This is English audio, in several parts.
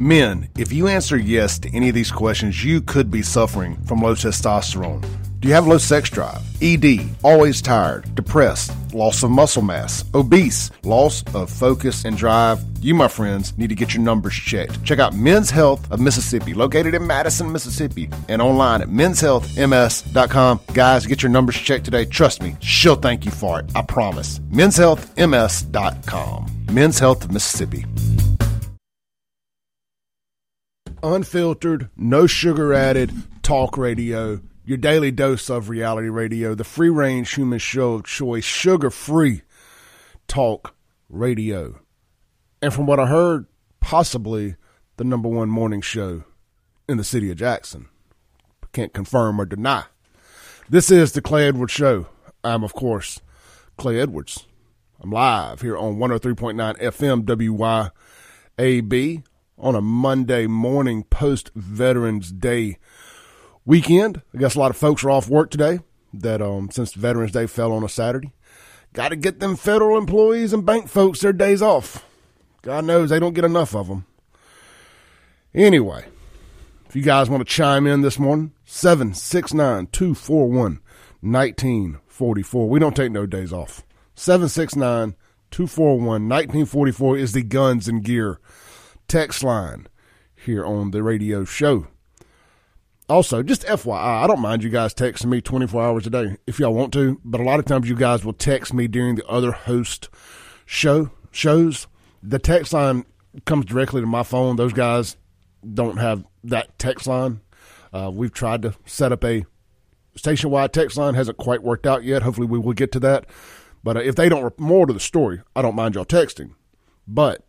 Men, if you answer yes to any of these questions, you could be suffering from low testosterone. Do you have low sex drive? ED, always tired, depressed, loss of muscle mass, obese, loss of focus and drive? You, my friends, need to get your numbers checked. Check out Men's Health of Mississippi, located in Madison, Mississippi, and online at menshealthms.com. Guys, get your numbers checked today. Trust me, she'll thank you for it. I promise. Menshealthms.com. Men's Health of Mississippi unfiltered, no sugar added talk radio, your daily dose of reality radio, the free range human show of choice, sugar free talk radio. And from what I heard, possibly the number one morning show in the city of Jackson. Can't confirm or deny. This is the Clay Edwards Show. I'm, of course, Clay Edwards. I'm live here on 103.9 FM WYAB on a Monday morning post Veterans Day weekend. I guess a lot of folks are off work today. That um, since Veterans Day fell on a Saturday, got to get them federal employees and bank folks their days off. God knows they don't get enough of them. Anyway, if you guys want to chime in this morning, 769 241 1944. We don't take no days off. 769 241 1944 is the guns and gear text line here on the radio show. Also, just FYI, I don't mind you guys texting me 24 hours a day if y'all want to, but a lot of times you guys will text me during the other host show shows. The text line comes directly to my phone. Those guys don't have that text line. Uh, we've tried to set up a station wide text line, hasn't quite worked out yet. Hopefully, we will get to that. But uh, if they don't more to the story, I don't mind y'all texting. But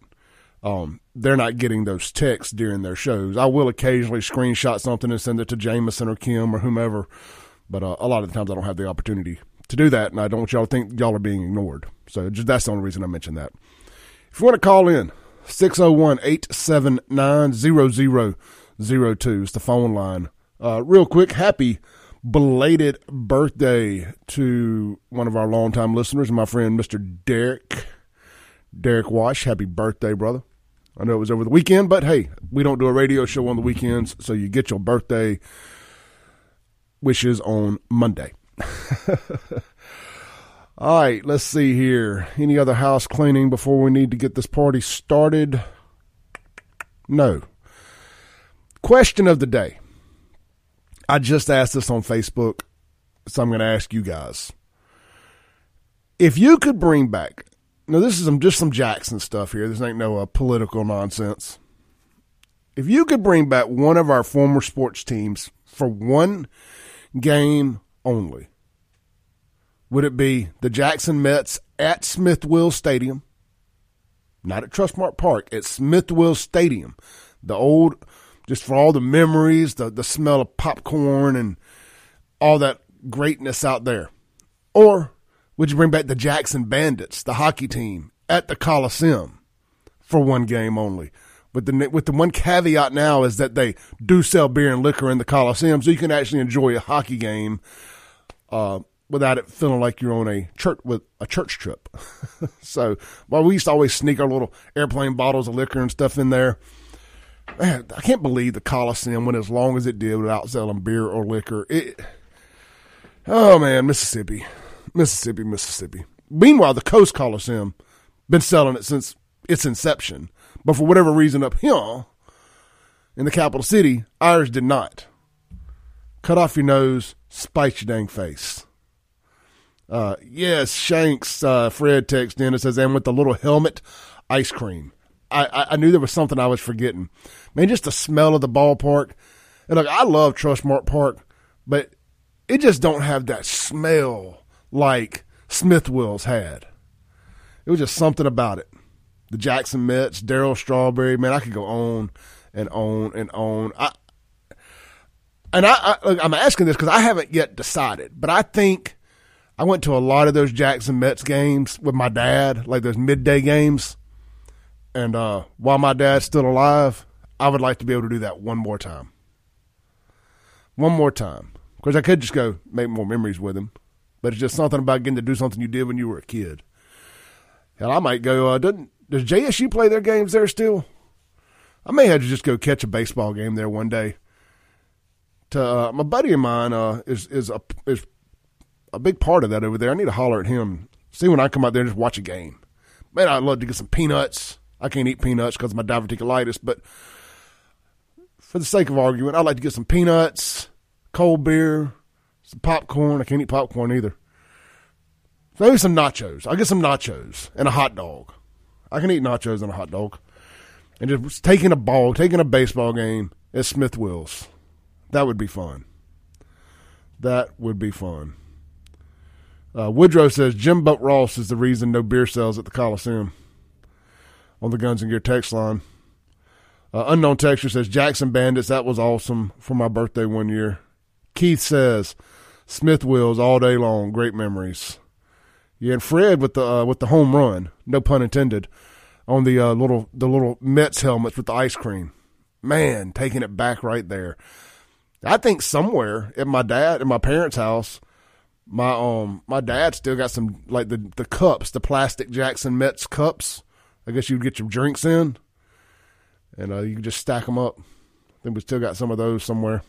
um, they're not getting those texts during their shows. I will occasionally screenshot something and send it to Jameson or Kim or whomever, but uh, a lot of the times I don't have the opportunity to do that, and I don't want y'all to think y'all are being ignored. So just, that's the only reason I mentioned that. If you want to call in, 601 879 0002 is the phone line. Uh, real quick, happy belated birthday to one of our longtime listeners, my friend Mr. Derek. Derek Wash, happy birthday, brother. I know it was over the weekend, but hey, we don't do a radio show on the weekends, so you get your birthday wishes on Monday. All right, let's see here. Any other house cleaning before we need to get this party started? No. Question of the day. I just asked this on Facebook, so I'm going to ask you guys. If you could bring back now, this is some, just some Jackson stuff here. This ain't no uh, political nonsense. If you could bring back one of our former sports teams for one game only, would it be the Jackson Mets at Smith-Wills Stadium? Not at Trustmark Park, at Smith-Wills Stadium. The old, just for all the memories, the, the smell of popcorn and all that greatness out there. Or would you bring back the Jackson Bandits, the hockey team, at the Coliseum for one game only? With the with the one caveat now is that they do sell beer and liquor in the Coliseum, so you can actually enjoy a hockey game uh, without it feeling like you're on a church with a church trip. so, while we used to always sneak our little airplane bottles of liquor and stuff in there. Man, I can't believe the Coliseum went as long as it did without selling beer or liquor. It, oh man, Mississippi. Mississippi, Mississippi. Meanwhile, the Coast Coliseum been selling it since its inception, but for whatever reason up here in the capital city, ours did not. Cut off your nose, spite your dang face. Uh, yes, Shanks, uh, Fred texts in and says, and with the little helmet, ice cream. I, I, I, knew there was something I was forgetting. Man, just the smell of the ballpark. And look, I love Trustmark Park, but it just don't have that smell like Smith-Wills had. It was just something about it. The Jackson Mets, Darryl Strawberry, man, I could go on and on and on. I, and I, I I'm asking this because I haven't yet decided, but I think I went to a lot of those Jackson Mets games with my dad, like those midday games. And uh, while my dad's still alive, I would like to be able to do that one more time. One more time. Of course, I could just go make more memories with him but it's just something about getting to do something you did when you were a kid. Hell, I might go. Uh, doesn't does JSU play their games there still? I may have to just go catch a baseball game there one day. To uh, my buddy of mine uh, is is a is a big part of that over there. I need to holler at him. See when I come out there and just watch a game. Man, I'd love to get some peanuts. I can't eat peanuts because of my diverticulitis, but for the sake of argument, I'd like to get some peanuts, cold beer, some popcorn. I can't eat popcorn either. So Maybe some nachos. I'll get some nachos and a hot dog. I can eat nachos and a hot dog. And just taking a ball, taking a baseball game at Smith Wills. That would be fun. That would be fun. Uh, Woodrow says Jim Buck Ross is the reason no beer sells at the Coliseum on the Guns and Gear text line. Uh, unknown texture says Jackson Bandits. That was awesome for my birthday one year. Keith says Smith Wills all day long. Great memories. Yeah, and Fred with the uh, with the home run, no pun intended, on the uh, little the little Mets helmets with the ice cream. Man, taking it back right there. I think somewhere at my dad at my parents' house, my um my dad still got some like the the cups, the plastic Jackson Mets cups. I guess you'd get your drinks in, and uh, you could just stack them up. I think we still got some of those somewhere.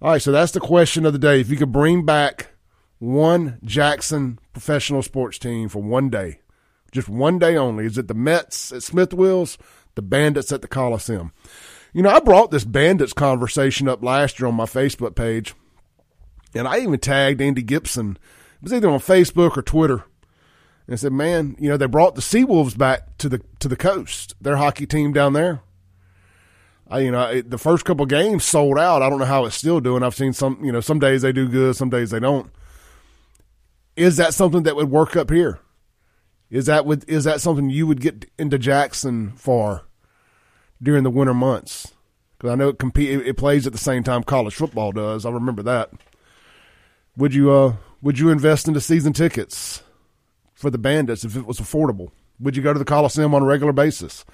All right, so that's the question of the day. If you could bring back one Jackson professional sports team for one day, just one day only, is it the Mets at Smith Wills, the Bandits at the Coliseum? You know, I brought this Bandits conversation up last year on my Facebook page, and I even tagged Andy Gibson. It was either on Facebook or Twitter. And said, "Man, you know, they brought the Seawolves back to the to the coast. Their hockey team down there. I, you know, the first couple games sold out. I don't know how it's still doing. I've seen some, you know, some days they do good, some days they don't. Is that something that would work up here? Is that would is that something you would get into Jackson for during the winter months? Because I know it compete it, it plays at the same time college football does. I remember that. Would you uh would you invest into season tickets for the Bandits if it was affordable? Would you go to the Coliseum on a regular basis?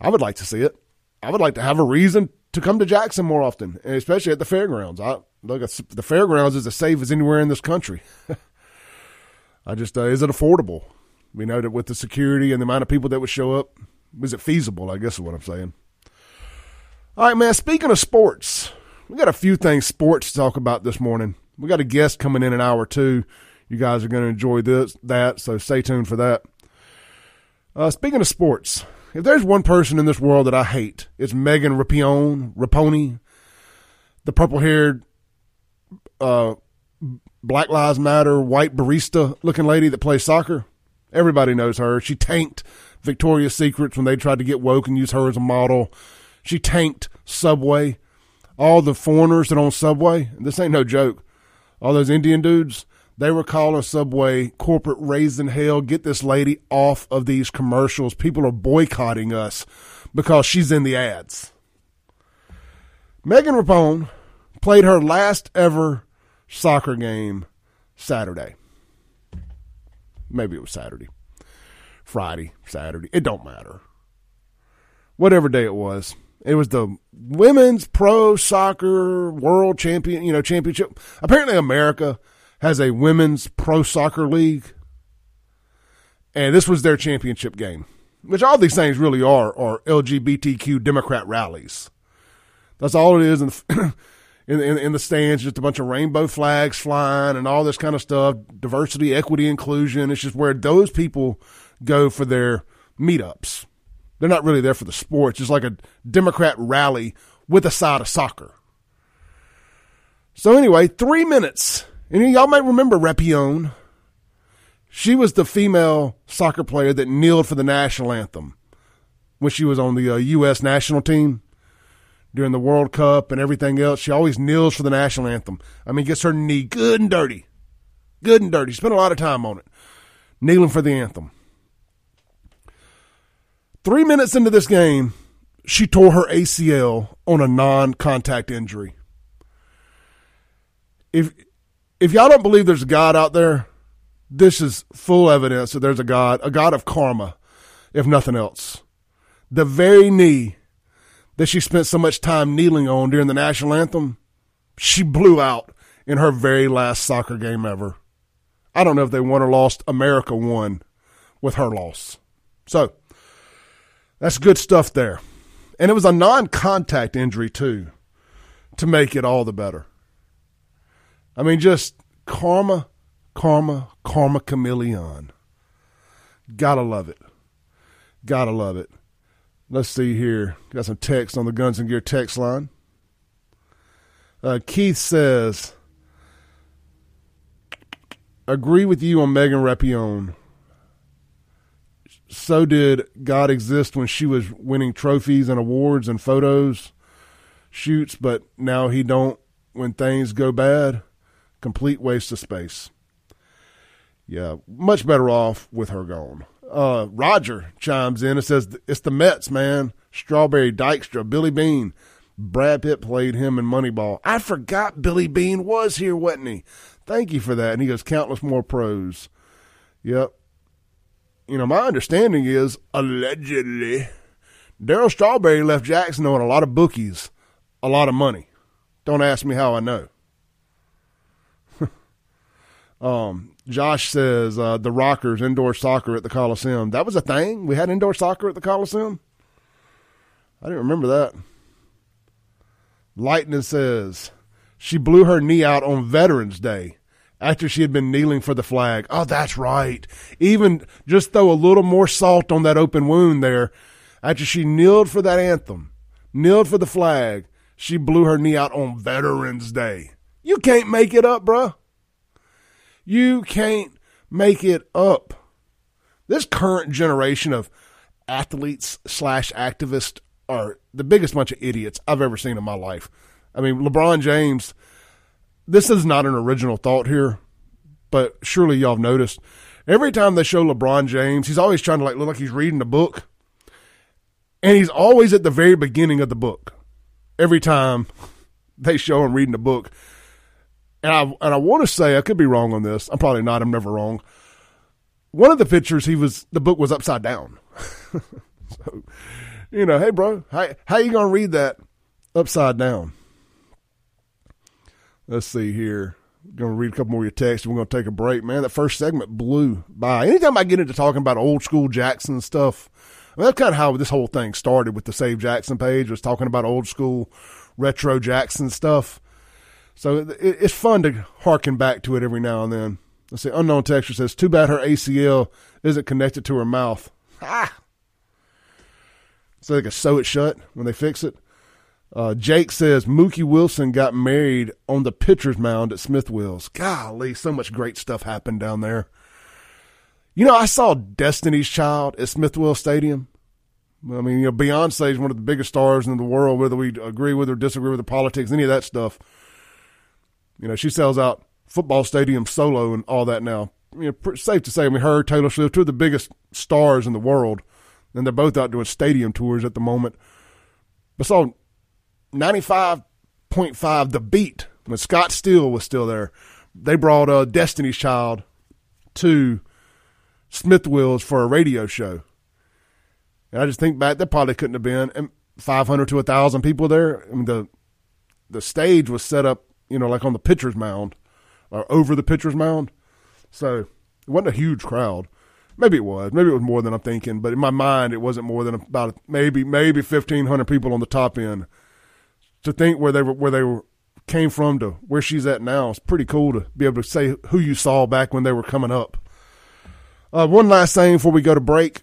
I would like to see it. I would like to have a reason to come to Jackson more often, especially at the fairgrounds. I look the fairgrounds is as safe as anywhere in this country. I just uh, is it affordable? We know that with the security and the amount of people that would show up, is it feasible? I guess is what I'm saying. All right, man. Speaking of sports, we got a few things sports to talk about this morning. We got a guest coming in an hour too. You guys are going to enjoy this that, so stay tuned for that. Uh, speaking of sports, if there's one person in this world that I hate, it's Megan Rapione, Raponi, the purple haired, uh, Black Lives Matter white barista looking lady that plays soccer. Everybody knows her. She tanked Victoria's Secrets when they tried to get woke and use her as a model. She tanked Subway. All the foreigners that own Subway, this ain't no joke. All those Indian dudes, they were calling Subway corporate raising hell. Get this lady off of these commercials. People are boycotting us because she's in the ads. Megan Rapinoe played her last ever soccer game Saturday. Maybe it was Saturday. Friday, Saturday. It don't matter. Whatever day it was. It was the women's pro soccer world champion, you know, championship. Apparently America has a women's pro soccer league, and this was their championship game. Which all these things really are are LGBTQ Democrat rallies. That's all it is in the, in, in, in the stands. Just a bunch of rainbow flags flying and all this kind of stuff. Diversity, equity, inclusion. It's just where those people go for their meetups. They're not really there for the sports. It's like a Democrat rally with a side of soccer. So anyway, three minutes and y'all might remember Rapinoe. She was the female soccer player that kneeled for the national anthem when she was on the uh, U.S. national team during the World Cup and everything else. She always kneels for the national anthem. I mean, gets her knee good and dirty. Good and dirty. Spent a lot of time on it, kneeling for the anthem. Three minutes into this game, she tore her ACL on a non contact injury. If if y'all don't believe there's a God out there, this is full evidence that there's a God, a God of karma, if nothing else. The very knee that she spent so much time kneeling on during the national anthem, she blew out in her very last soccer game ever. I don't know if they won or lost. America won with her loss. So That's good stuff there. And it was a non contact injury, too, to make it all the better. I mean, just karma, karma, karma chameleon. Gotta love it. Gotta love it. Let's see here. Got some text on the Guns and Gear text line. Uh, Keith says, agree with you on Megan Rapinoe. So did God exist when she was winning trophies and awards and photos shoots, but now he don't when things go bad. Complete waste of space. Yeah, much better off with her gone. Uh, Roger chimes in and says it's the Mets, man. Strawberry, Dykstra, Billy Beane. Brad Pitt played him in Moneyball. I forgot Billy Beane was here, wasn't he? Thank you for that. And he goes, countless more pros. Yep. You know, my understanding is allegedly Darryl Strawberry left Jackson owing a lot of bookies, a lot of money. Don't ask me how I know. Um, Josh says uh, the Rockers indoor soccer at the Coliseum. That was a thing. We had indoor soccer at the Coliseum. I didn't remember that. Lightning says she blew her knee out on Veterans Day after she had been kneeling for the flag. Oh, that's right. Even just throw a little more salt on that open wound there. After she kneeled for that anthem, kneeled for the flag, she blew her knee out on Veterans Day. You can't make it up, bruh. You can't make it up. This current generation of athletes slash activists are the biggest bunch of idiots I've ever seen in my life. I mean, LeBron James, this is not an original thought here, but surely y'all have noticed. Every time they show LeBron James, he's always trying to like look like he's reading a book. And he's always at the very beginning of the book. Every time they show him reading a book. And I and I want to say I could be wrong on this. I'm probably not. I'm never wrong. One of the pictures he was the book was upside down. so you know, hey, bro, how, how you to read that upside down? Let's see here. To read a couple more of your texts. And we're to take a break, man. That first segment blew by. Anytime I get into talking about old school Jackson stuff, I mean, that's kind of how this whole thing started with the Save Jackson page. Was talking about old school retro Jackson stuff. So it, it's fun to harken back to it every now and then. Let's see. Unknown texture says, "Too bad her ACL isn't connected to her mouth." Ah, so they can sew it shut when they fix it. Uh, Jake says Mookie Wilson got married on the pitcher's mound at Smith Wills. Golly, so much great stuff happened down there. You know, I saw Destiny's Child at Smith Wills Stadium. I mean, you know, Beyonce is one of the biggest stars in the world, whether we agree with or disagree with the politics, any of that stuff. You know, she sells out football stadiums solo and all that now. You know, safe to say, I mean, her, Taylor Swift, two of the biggest stars in the world and they're both out doing stadium tours at the moment. But so 95.5 The Beat, when Scott Steele was still there, they brought uh, Destiny's Child to Smith Wills for a radio show. And I just think back, there probably couldn't have been 500 to 1,000 people there. I mean, the, the stage was set up, you know, like on the pitcher's mound or over the pitcher's mound. So it wasn't a huge crowd. Maybe it was. Maybe it was more than I'm thinking. But in my mind, it wasn't more than about maybe maybe 1,500 people on the top end. To think where they were where they were came from to where she's at now it's pretty cool to be able to say who you saw back when they were coming up. Uh, one last thing before we go to break.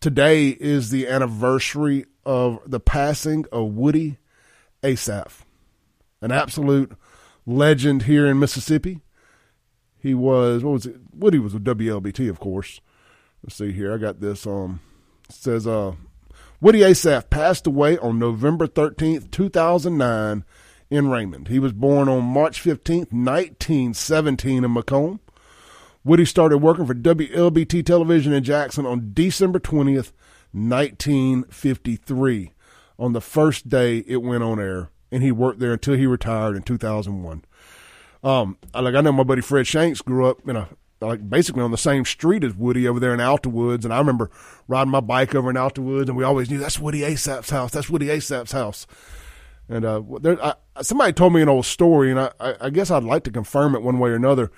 Today is the anniversary of the passing of Woodie Assaf, an absolute legend here in Mississippi. He was what was it? Woody was a WLBT, of course. Let's see here. I got this. Um, says uh, Woodie Assaf passed away on November thirteenth, two thousand nine, in Raymond. He was born on March fifteenth, nineteen seventeen, in McComb. Woody started working for WLBT Television in Jackson on December twentieth, nineteen fifty three. On the first day it went on air, and he worked there until he retired in two thousand one. Um, like I know my buddy Fred Shanks grew up in a like basically on the same street as Woody over there in Alta And I remember riding my bike over in Alta and we always knew that's Woodie Assaf's house. That's Woodie Assaf's house. And uh, there, I, somebody told me an old story, and I, I guess I'd like to confirm it one way or another.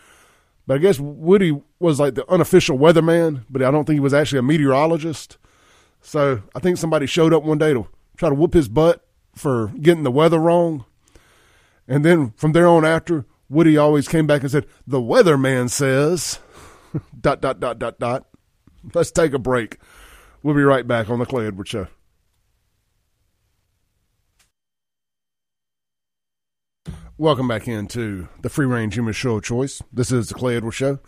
But I guess Woody was like the unofficial weatherman, but I don't think he was actually a meteorologist. So I think somebody showed up one day to try to whoop his butt for getting the weather wrong. And then from there on after, Woody always came back and said, The weatherman says, dot, dot, dot, dot, dot. Let's take a break. We'll be right back on the Clay Edwards Show. Welcome back into the Free Range Human Show of Choice. This is the Clay Edwards Show.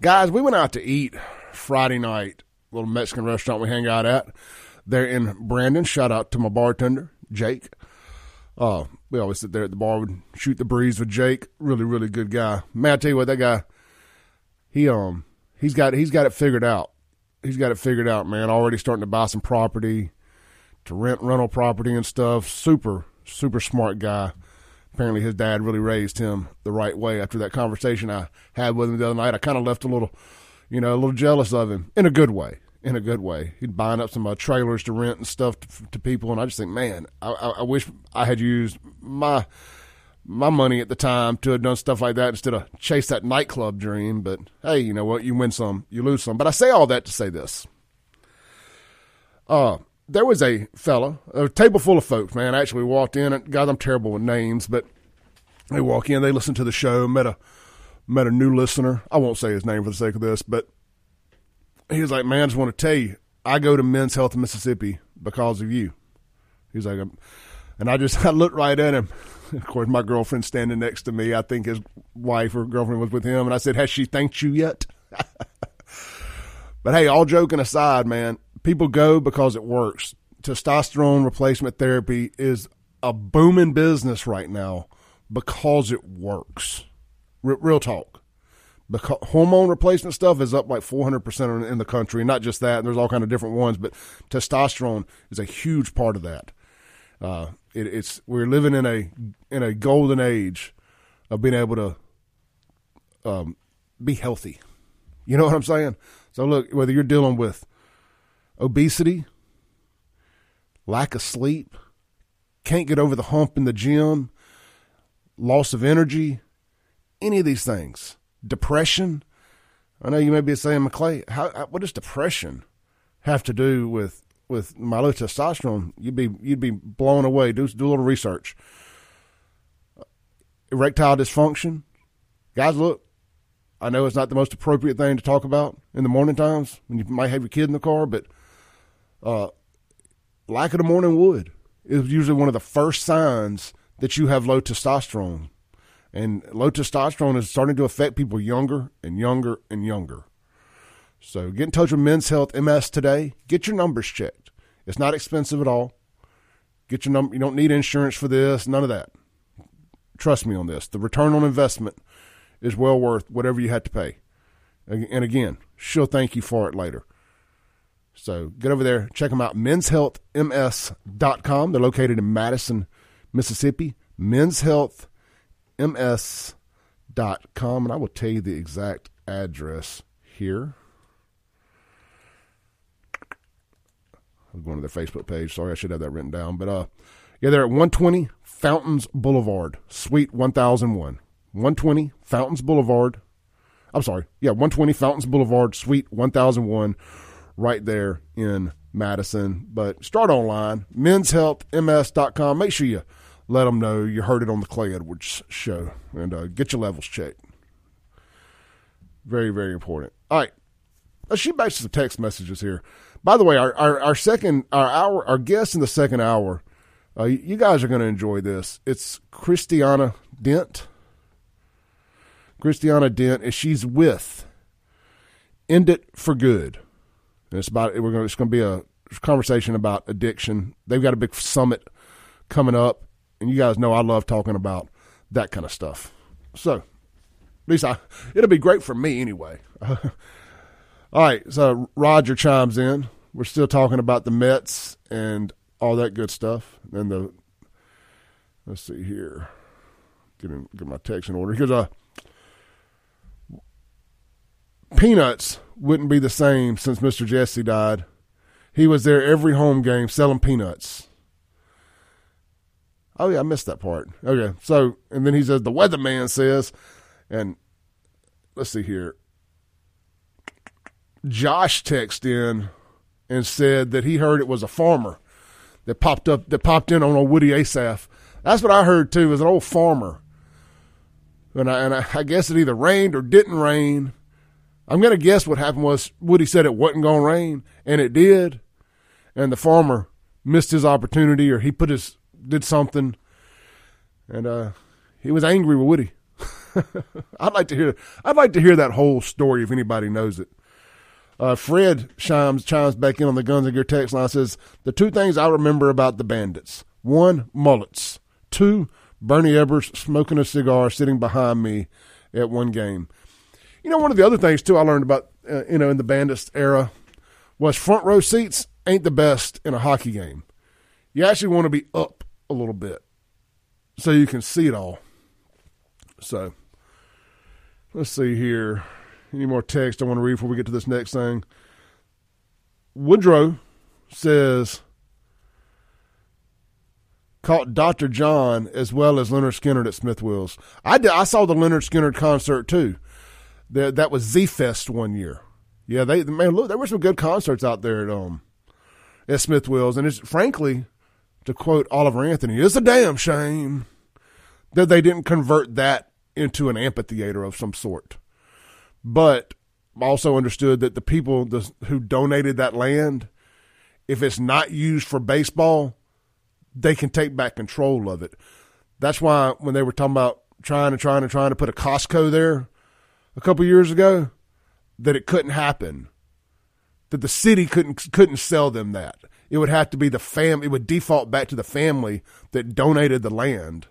Guys, we went out to eat Friday night, little Mexican restaurant we hang out at. There in Brandon. Shout out to my bartender, Jake. Uh, we always sit there at the bar and shoot the breeze with Jake. Really, really good guy. Man, I tell you what, that guy, he um, he's got he's got it figured out. He's got it figured out, man. Already starting to buy some property, to rent rental property and stuff. Super, super smart guy. Apparently, his dad really raised him the right way. After that conversation I had with him the other night, I kind of left a little, you know, a little jealous of him in a good way in a good way. He'd buying up some uh, trailers to rent and stuff to, to, people, and I just think, man, I, I, I, wish I had used my my money at the time to have done stuff like that instead of chase that nightclub dream. But hey, you know what? You win some, you lose some. But I say all that to say this. Uh, there was a fella, a table full of folks, man. Actually walked in, and God, I'm terrible with names, but they walk in, they listen to the show, met a met a new listener. I won't say his name for the sake of this, but he was like, "Man, I just want to tell you, I go to Men's Health in Mississippi because of you." He's like, um, and I just I looked right at him. Of course, my girlfriend standing next to me. I think his wife or girlfriend was with him, and I said, "Has she thanked you yet?" but hey, all joking aside, man, people go because it works. Testosterone replacement therapy is a booming business right now because it works. R- real talk the hormone replacement stuff is up like 400% in the country. Not just that, there's all kind of different ones, but testosterone is a huge part of that. Uh, it, it's we're living in a in a golden age of being able to um, be healthy. You know what I'm saying? So look, whether you're dealing with obesity, lack of sleep, can't get over the hump in the gym, loss of energy, any of these things depression. I know you may be saying, McClay, how, how, what does depression have to do with with my low testosterone? You'd be you'd be blown away. Do do a little research. Erectile dysfunction, guys. Look, I know it's not the most appropriate thing to talk about in the morning times when you might have your kid in the car, but uh, lack of the morning wood is usually one of the first signs that you have low testosterone. And low testosterone is starting to affect people younger and younger and younger. So get in touch with Men's Health MS today. Get your numbers checked. It's not expensive at all. Get your number. You don't need insurance for this. None of that. Trust me on this. The return on investment is well worth whatever you had to pay. And again, she'll thank you for it later. So get over there, check them out. Men'sHealthMS.com. They're located in Madison, Mississippi. Men's Health ms.com, and I will tell you the exact address here. I'm going to their Facebook page. Sorry, I should have that written down. But uh, yeah, they're at 120 Fountains Boulevard, Suite 1001. 120 Fountains Boulevard. I'm sorry. Yeah, 120 Fountains Boulevard, Suite 1001, right there in Madison. But start online, men's health menshealthms.com. Make sure you let them know you heard it on the Clay Edwards show and uh, get your levels checked. Very, very important. All right. Let's shoot back to some text messages here. By the way, our, our, our second, our hour, our guest in the second hour, uh, you guys are going to enjoy this. It's Christiana Dent. Christiana Dent, and she's with End It for Good. And it's about we're going. It's going to be a conversation about addiction. They've got a big summit coming up and you guys know I love talking about that kind of stuff. So, at least I, it'll be great for me anyway. All right, so Roger chimes in. We're still talking about the Mets and all that good stuff. And the let's see here, get get my text in order because uh, peanuts wouldn't be the same since Mr. Jesse died. He was there every home game selling peanuts. Oh yeah, I missed that part. Okay, so and then he says the weatherman says, and let's see here. Josh texted in and said that he heard it was a farmer that popped up that popped in on old Woodie Assaf. That's what I heard too. Was an old farmer, and I, and I, I guess it either rained or didn't rain. I'm gonna guess what happened was Woody said it wasn't gonna rain, and it did, and the farmer missed his opportunity or he put his did something, and uh, he was angry with Woody. I'd like to hear. I'd like to hear that whole story if anybody knows it. Uh, Fred chimes chimes back in on the Guns and Gear text line. Says the two things I remember about the Bandits: one, mullets; two, Bernie Ebbers smoking a cigar, sitting behind me at one game. You know, one of the other things too I learned about uh, you know in the Bandits era was front row seats ain't the best in a hockey game. You actually want to be up a little bit so you can see it all. So let's see here. Any more text I want to read before we get to this next thing? Woodrow says caught Dr. John as well as Lynyrd Skynyrd at Smith Wills. I did, I saw the Lynyrd Skynyrd concert too. That that was Z Fest one year. Yeah, they man look there were some good concerts out there at um at Smith Wills, and it's frankly, to quote Oliver Anthony, it's a damn shame that they didn't convert that into an amphitheater of some sort. But also understood that the people who donated that land, if it's not used for baseball, they can take back control of it. That's why when they were talking about trying and trying and trying to put a Costco there a couple years ago, that it couldn't happen. That the city couldn't couldn't sell them that. It would have to be the fam. It would default back to the family that donated the land.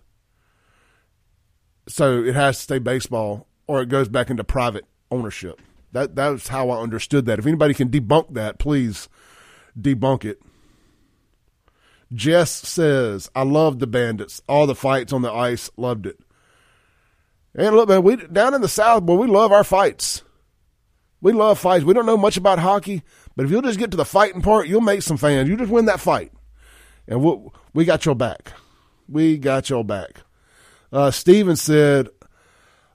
So it has to stay baseball, or it goes back into private ownership. That that's how I understood that. If anybody can debunk that, please debunk it. Jess says, "I love the Bandits. All the fights on the ice, loved it." And look, man, we down in the South, boy, we love our fights. We love fights. We don't know much about hockey, but if you'll just get to the fighting part, you'll make some fans. You just win that fight, and we we'll, we got your back. We got your back. Uh, Steven said,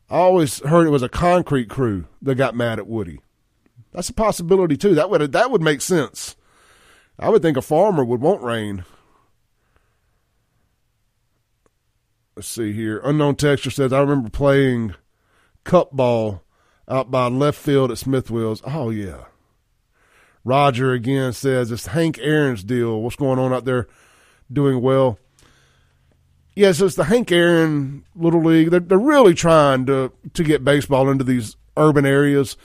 I always heard it was a concrete crew that got mad at Woody. That's a possibility too. That would that would make sense. I would think a farmer would want rain. Let's see here. Unknown texture says I remember playing cup ball out by left field at Smith Wills. Oh yeah. Roger again says it's Hank Aaron's deal. What's going on out there? Doing well yeah, so it's the Hank Aaron Little League. They're, they're really trying to to get baseball into these urban areas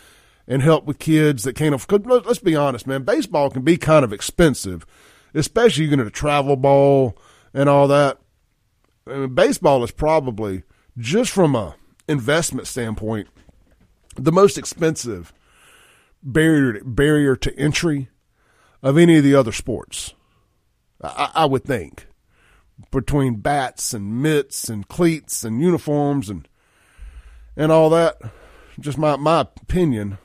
and help with kids that can't. Cause let's be honest, man. Baseball can be kind of expensive, especially you're going to travel ball and all that. I mean, baseball is probably just from a investment standpoint the most expensive barrier barrier to entry of any of the other sports. I, I would think between bats and mitts and cleats and uniforms and and all that. Just my my opinion,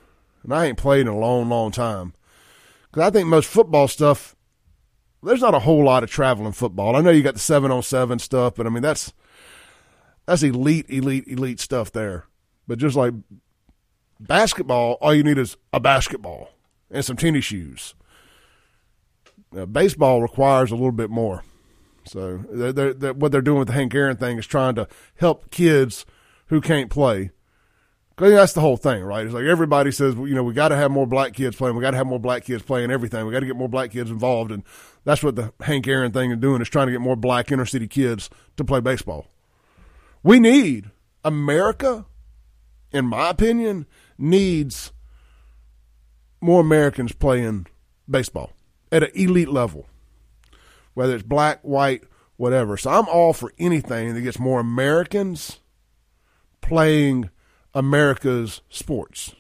and I ain't played in a long, long time. Because I think most football stuff, there's not a whole lot of traveling football. I know you got the seven on seven stuff, but I mean that's that's elite, elite, elite stuff there. But just like basketball, all you need is a basketball and some tennis shoes. Baseball requires a little bit more. So they're, they're, what they're doing with the Hank Aaron thing is trying to help kids who can't play. Because that's the whole thing, right? It's like everybody says, you know, we got to have more black kids playing. We got to have more black kids playing everything. We got to get more black kids involved, and that's what the Hank Aaron thing is doing is trying to get more black inner city kids to play baseball. We need America, in my opinion, needs more Americans playing baseball at an elite level whether it's black, white, whatever. So I'm all for anything that gets more Americans playing America's sports.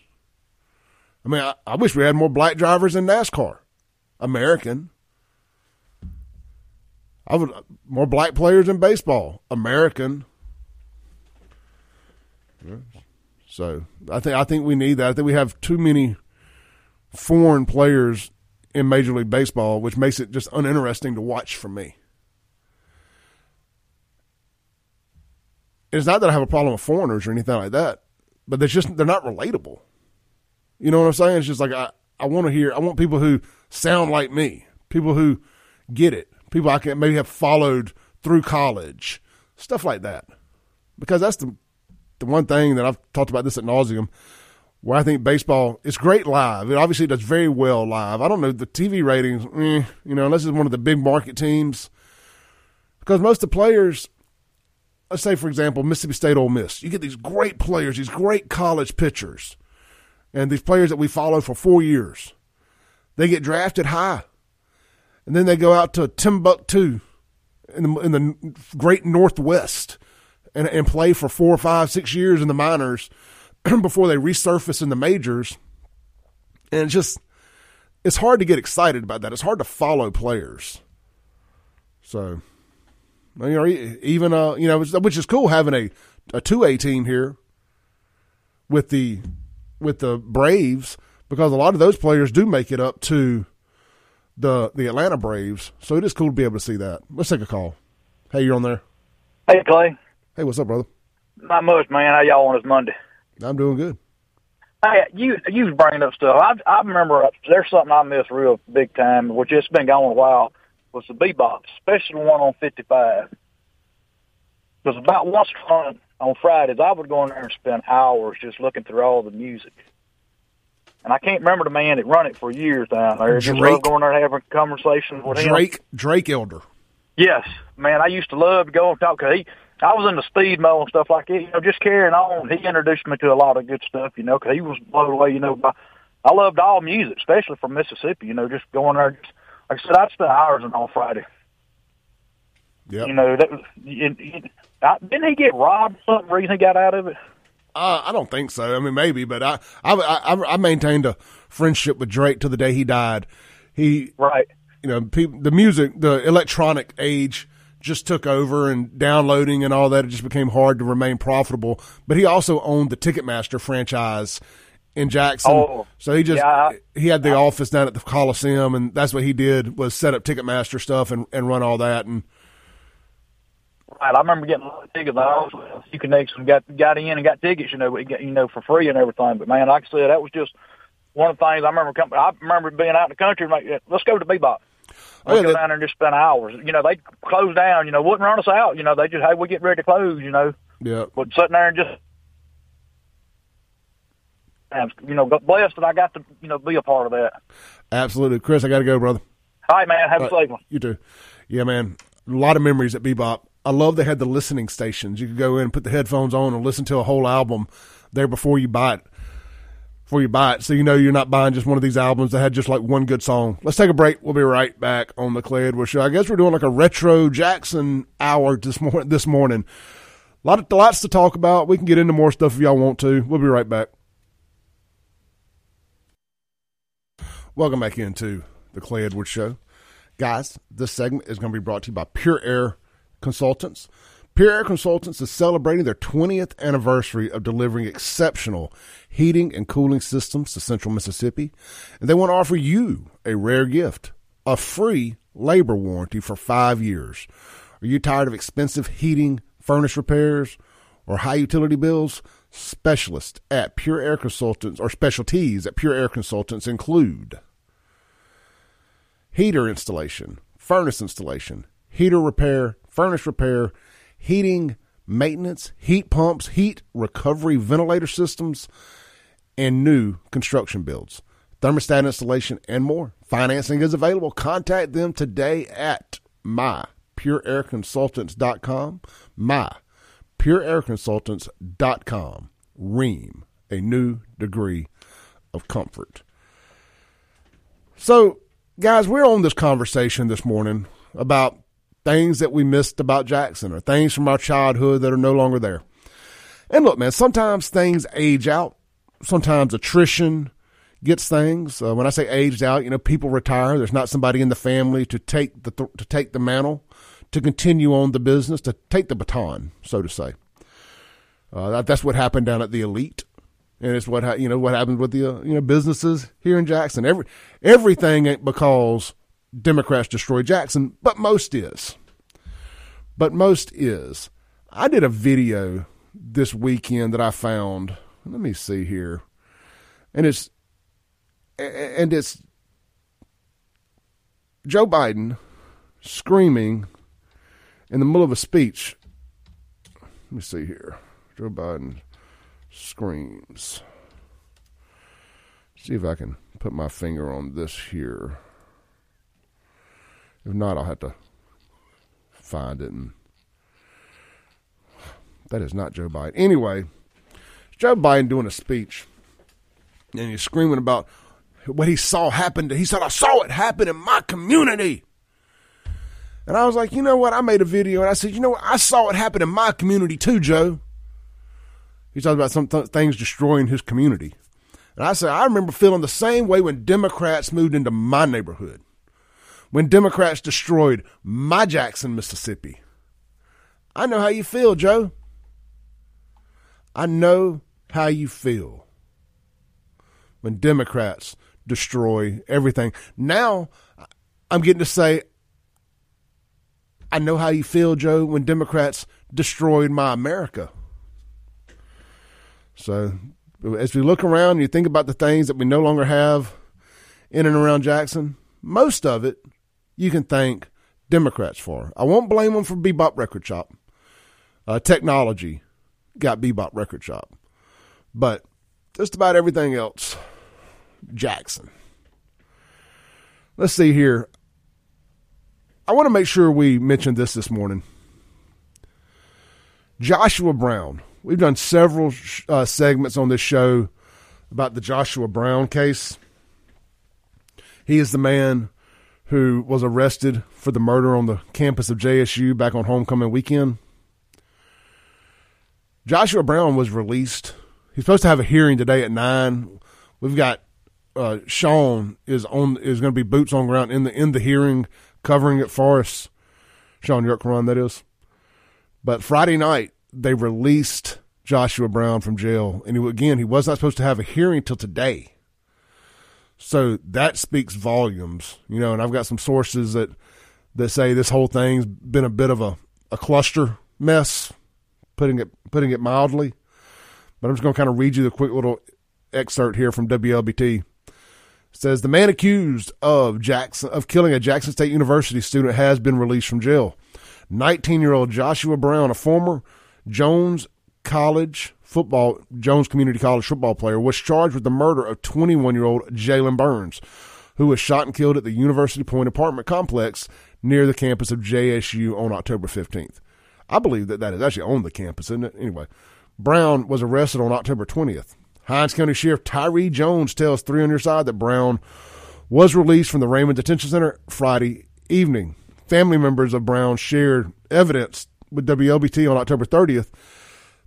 I mean, I, I wish we had more black drivers in NASCAR. American. I would more black players in baseball. American. So I think I think we need that. I think we have too many foreign players in Major League Baseball, which makes it just uninteresting to watch for me. It's not that I have a problem with foreigners or anything like that, but they're just they're not relatable. You know what I'm saying? It's just like I, I want to hear. I want people who sound like me, people who get it, people I can maybe have followed through college, stuff like that. Because that's the the one thing that I've talked about this at nauseum. Where I think baseball it's great live. It obviously does very well live. I don't know the TV ratings, eh, you know, unless it's one of the big market teams. Because most of the players, let's say for example, Mississippi State, Ole Miss, you get these great players, these great college pitchers, and these players that we follow for four years. They get drafted high, and then they go out to Timbuktu in the in the great Northwest and, and play for four, five, six years in the minors before they resurface in the majors. And it's just, it's hard to get excited about that. It's hard to follow players. So, you know, even, uh, you know, which is cool having a, a 2A team here with the, with the Braves because a lot of those players do make it up to the, the Atlanta Braves. So it is cool to be able to see that. Let's take a call. Hey, you're on there. Hey, Clay. Hey, what's up, brother? Not much, man. How y'all on this Monday? I'm doing good. Hey, you you was bringing up stuff. I I remember uh, there's something I missed real big time, which it's been going a while. Was the bebop, especially the one on 55. Because about once on on Fridays, I would go in there and spend hours just looking through all the music. And I can't remember the man that run it for years down there. Just love going there and having conversations with Drake, him. Drake Drake Elder. Yes, man. I used to love to go and talk because he I was into speed mo and stuff like that, you know, just carrying on. He introduced me to a lot of good stuff, you know, because he was blown away, you know, by, I loved all music, especially from Mississippi, you know, just going there. Just, like I said, I'd spend hours on all Friday. Yeah. You know, that was, it, it, I, didn't he get robbed for some reason he got out of it? Uh, I don't think so. I mean, maybe, but I, I, I, I maintained a friendship with Drake to the day he died. He, right. You know, people, the music, the electronic age just took over and downloading and all that. It just became hard to remain profitable. But he also owned the Ticketmaster franchise in Jackson. Oh, so he just yeah, he had the office down at the Coliseum, and that's what he did was set up Ticketmaster stuff and, and run all that. And right, I remember getting a lot of tickets. I also you connections got got in and got tickets, you know, you know, for free and everything. But man, like I said, that was just one of the things I remember. Coming, I remember being out in the country like, let's go to Bebop. We oh, go down there and just spend hours. You know, they close down. You know, wouldn't run us out. You know, they just hey, we get ready to close. You know, yeah. But sitting there and just, you know, blessed that I got to you know be a part of that. Absolutely, Chris. I got to go, brother. All right, man. Have All a safe one. You too. Yeah, man. A lot of memories at Bebop. I love they had the listening stations. You could go in and put the headphones on and listen to a whole album there before you buy it before you buy it, so you know you're not buying just one of these albums that had just like one good song. Let's take a break. We'll be right back on the Clay Edwards Show. I guess we're doing like a retro Jackson hour this morning. This morning, a lot of lots to talk about. We can get into more stuff if y'all want to. We'll be right back. Welcome back into the Clay Edwards Show, guys. This segment is going to be brought to you by Pure Air Consultants. Pure Air Consultants is celebrating their 20th anniversary of delivering exceptional heating and cooling systems to central Mississippi. And they want to offer you a rare gift, a free labor warranty for five years. Are you tired of expensive heating, furnace repairs, or high utility bills? Specialists at Pure Air Consultants or specialties at Pure Air Consultants include heater installation, furnace installation, heater repair, furnace repair, heating maintenance, heat pumps, heat recovery ventilator systems, and new construction builds, thermostat installation, and more. Financing is available. Contact them today at mypureairconsultants.com. Mypureairconsultants.com. Rheem, a new degree of comfort. So, guys, we're on this conversation this morning about things that we missed about Jackson or things from our childhood that are no longer there. And look, man, sometimes things age out. Sometimes attrition gets things. Uh, when I say aged out, you know, people retire. There's not somebody in the family to take the th- to take the mantle, to continue on the business, to take the baton, so to say. Uh, that, that's what happened down at the elite, and it's what ha- you know what happened with the uh, you know businesses here in Jackson. Every everything ain't because Democrats destroy Jackson, but most is. But most is. I did a video this weekend that I found. Let me see here. And it's and it's Joe Biden screaming in the middle of a speech. Let me see here. Joe Biden screams. See if I can put my finger on this here. If not, I'll have to find it. And that is not Joe Biden. Anyway, Joe Biden doing a speech, and he's screaming about what he saw happen. To, he said, "I saw it happen in my community." And I was like, you know what? I made a video and I said, you know what? I saw it happen in my community too, Joe. He talked about some th- things destroying his community. And I said, I remember feeling the same way when Democrats moved into my neighborhood, when Democrats destroyed my Jackson, Mississippi. I know how you feel, Joe. I know how you feel when Democrats destroy everything. Now I'm getting to say, I know how you feel, Joe, when Democrats destroyed my America. So as we look around and you think about the things that we no longer have in and around Jackson, most of it you can thank Democrats for. I won't blame them for Bebop Record Shop. Uh, technology got Bebop Record Shop. But just about everything else, Jackson. Let's see here. I want to make sure we mention this this morning. Joshua Brown. We've done several uh, segments on this show about the Joshua Brown case. He is the man who was arrested for the murder on the campus of JSU back on homecoming weekend. Joshua Brown was released. He's supposed to have a hearing today at nine. We've got uh, Sean is on is going to be boots on ground in the in the hearing covering it for us. Sean York run that is. But Friday night they released Joshua Brown from jail, and he, again he was not supposed to have a hearing till today. So that speaks volumes, you know. And I've got some sources that that say this whole thing's been a bit of a, a cluster mess, putting it putting it mildly. But I'm just going to kind of read you the quick little excerpt here from WLBT says the man accused of Jackson of killing a Jackson State University student has been released from jail. 19-year-old Joshua Brown, a former Jones College football Jones Community College football player, was charged with the murder of 21-year-old Jalen Burns, who was shot and killed at the University Point apartment complex near the campus of JSU on October 15th. I believe that that is actually on the campus, isn't it? Anyway, Brown was arrested on October 20th. Hinds County Sheriff Tyree Jones tells Three on Your Side that Brown was released from the Raymond Detention Center Friday evening. Family members of Brown shared evidence with WLBT on October 30th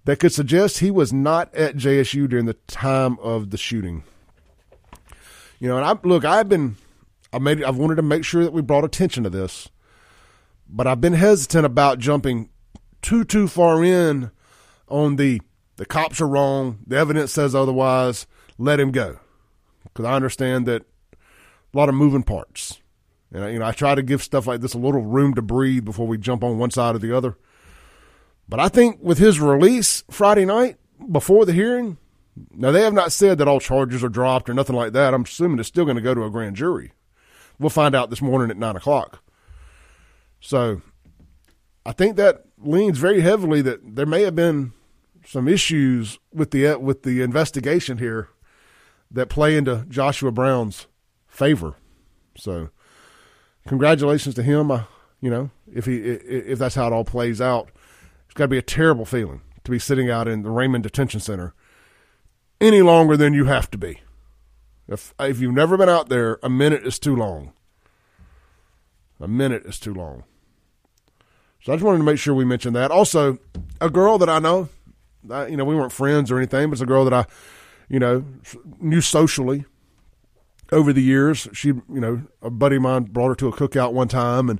that could suggest he was not at JSU during the time of the shooting. You know, and I look, I've been, I made, I've wanted to make sure that we brought attention to this, but I've been hesitant about jumping too too far in on the the cops are wrong. The evidence says otherwise. Let him go. Because I understand that a lot of moving parts. And, you know, I try to give stuff like this a little room to breathe before we jump on one side or the other. But I think with his release Friday night before the hearing, now they have not said that all charges are dropped or nothing like that. I'm assuming it's still going to go to a grand jury. We'll find out this morning at nine o'clock. So I think that leans very heavily that there may have been some issues with the with the investigation here that play into Joshua Brown's favor. So, congratulations to him. You know, if he if that's how it all plays out, it's got to be a terrible feeling to be sitting out in the Raymond Detention Center any longer than you have to be. If if you've never been out there, a minute is too long. A minute is too long. So I just wanted to make sure we mentioned that. Also, a girl that I know I, you know, we weren't friends or anything, but it's a girl that I, you know, knew socially over the years. She, you know, a buddy of mine brought her to a cookout one time and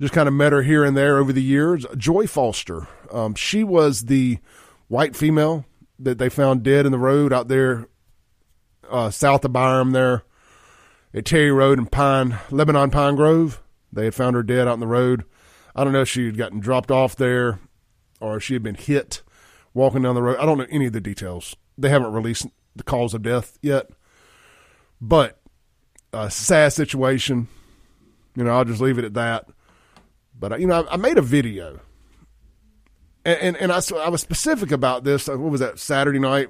just kind of met her here and there over the years. Joy Foster. Um, she was the white female that they found dead in the road out there uh, south of Byram there at Terry Road and Pine, Lebanon Pine Grove. They had found her dead out in the road. I don't know if she had gotten dropped off there or if she had been hit walking down the road. I don't know any of the details. They haven't released the cause of death yet. But a sad situation. You know, I'll just leave it at that. But uh, you know, I, I made a video, and and, and I, I was specific about this. Uh, what was that? Saturday night,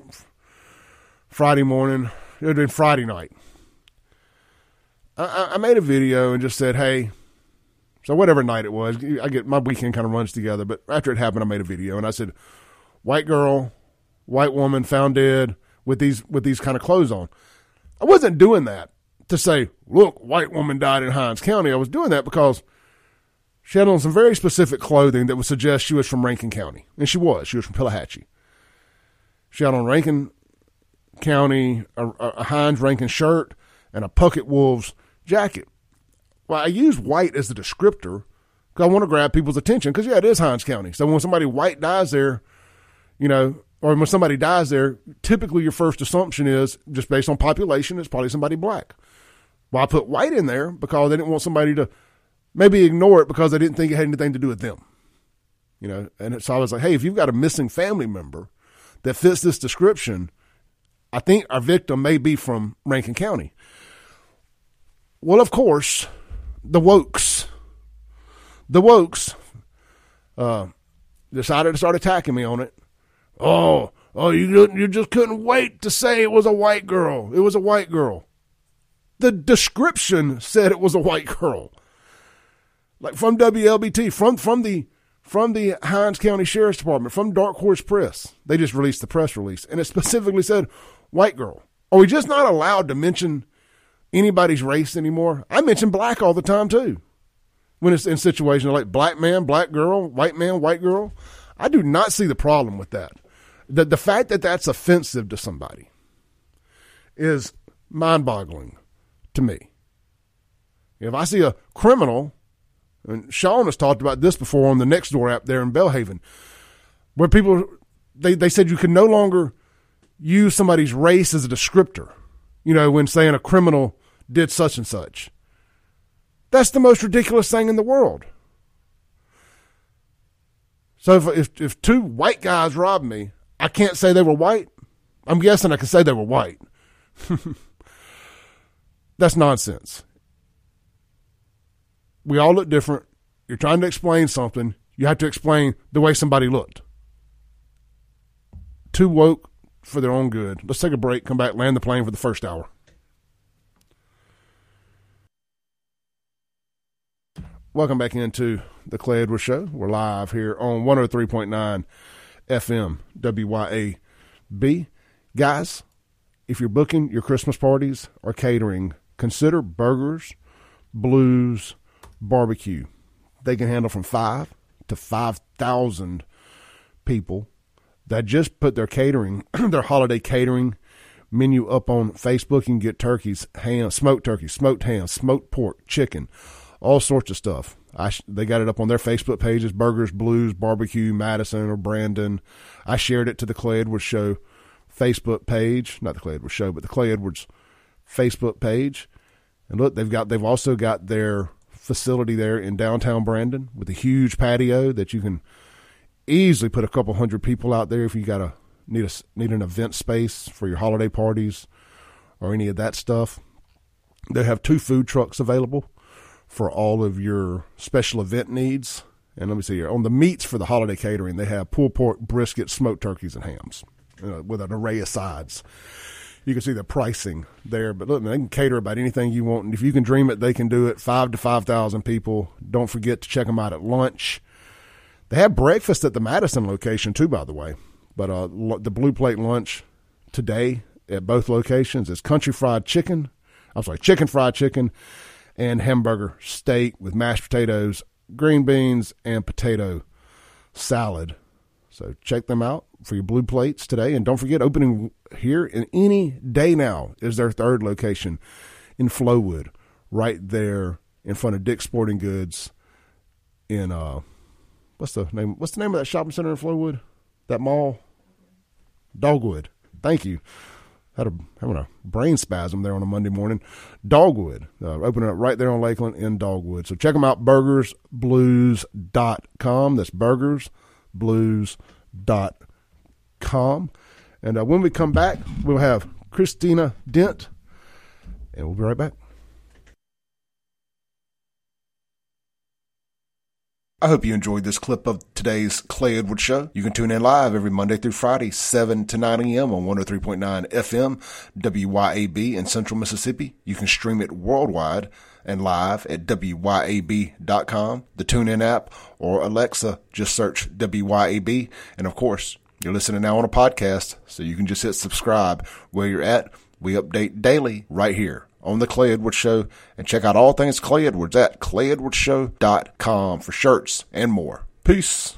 Friday morning. It had been Friday night. I, I made a video and just said, "Hey." So whatever night it was, I get my weekend kind of runs together. But after it happened, I made a video and I said, "White girl, white woman found dead with these with these kind of clothes on." I wasn't doing that to say, "Look, white woman died in Hinds County." I was doing that because she had on some very specific clothing that would suggest she was from Rankin County, and she was. She was from Pelahatchie. She had on Rankin County a, a Hinds Rankin shirt and a Puckett Wolves jacket. Well, I use white as the descriptor because I want to grab people's attention because, yeah, it is Hinds County. So when somebody white dies there, you know, or when somebody dies there, typically your first assumption is just based on population, it's probably somebody black. Well, I put white in there because they didn't want somebody to maybe ignore it because they didn't think it had anything to do with them. You know, and so I was like, hey, if you've got a missing family member that fits this description, I think our victim may be from Rankin County. Well, of course, the wokes, the wokes, uh, decided to start attacking me on it. Oh, oh, you you just couldn't wait to say it was a white girl. It was a white girl. The description said it was a white girl. Like from WLBT, from from the from the Hinds County Sheriff's Department, from Dark Horse Press. They just released the press release, and it specifically said white girl. Are we just not allowed to mention anybody's race anymore. I mention black all the time too. When it's in situations like black man, black girl, white man, white girl, I do not see the problem with that. The the fact that that's offensive to somebody is mind-boggling to me. If I see a criminal, and Sean has talked about this before on the Nextdoor app there in Belhaven, where people they, they said you can no longer use somebody's race as a descriptor. You know, when saying a criminal did such and such. That's the most ridiculous thing in the world. So if, if, if two white guys robbed me, I can't say they were white. I'm guessing I can say they were white. That's nonsense. We all look different. You're trying to explain something. You have to explain the way somebody looked. Too woke for their own good. Let's take a break, come back, land the plane for the first hour. Welcome back into the Clay Edwards Show. We're live here on 103.9 FM WYAB. Guys, if you're booking your Christmas parties or catering, consider Burgers, Blues, Barbecue. They can handle from five to 5,000 people that just put their catering, their holiday catering menu up on Facebook. Can get turkeys, ham, smoked turkey, smoked ham, smoked pork, chicken all sorts of stuff. I they got it up on their Facebook pages: Burgers, Blues, Barbecue, Madison or Brandon. I shared it to the Clay Edwards Show Facebook page, not the Clay Edwards Show, but the Clay Edwards Facebook page. And look, they've got they've also got their facility there in downtown Brandon with a huge patio that you can easily put a couple hundred people out there if you got a need a need an event space for your holiday parties or any of that stuff. They have two food trucks available for all of your special event needs. And let me see here. On the meats for the holiday catering, they have pulled pork, brisket, smoked turkeys, and hams uh, with an array of sides. You can see the pricing there, but look, man, they can cater about anything you want. And if you can dream it, they can do it. Five to 5,000 people. Don't forget to check them out at lunch. They have breakfast at the Madison location, too, by the way. But uh, the Blue Plate lunch today at both locations is country fried chicken. I'm sorry, chicken fried chicken and hamburger steak with mashed potatoes, green beans, and potato salad. So check them out for your blue plates today. And don't forget, opening here in any day now is their third location in Flowood, right there in front of Dick's Sporting Goods in uh what's the name what's the name of that shopping center in Flowood? That mall? Dogwood. Thank you had a having a brain spasm there on a Monday morning. Dogwood, uh, opening up right there on Lakeland in Dogwood. So check them out, burgersblues.com. That's blues.com. And uh, when we come back, we'll have Christina Dent, and we'll be right back. I hope you enjoyed this clip of today's Clay Edwards Show. You can tune in live every Monday through Friday, 7 to 9 a.m. on 103.9 FM, WYAB in Central Mississippi. You can stream it worldwide and live at WYAB.com, the TuneIn app, or Alexa. Just search WYAB. And of course, you're listening now on a podcast, so you can just hit subscribe where you're at. We update daily right here on the Clay Edwards Show and check out all things Clay Edwards at clayedwardsshow.com for shirts and more. Peace.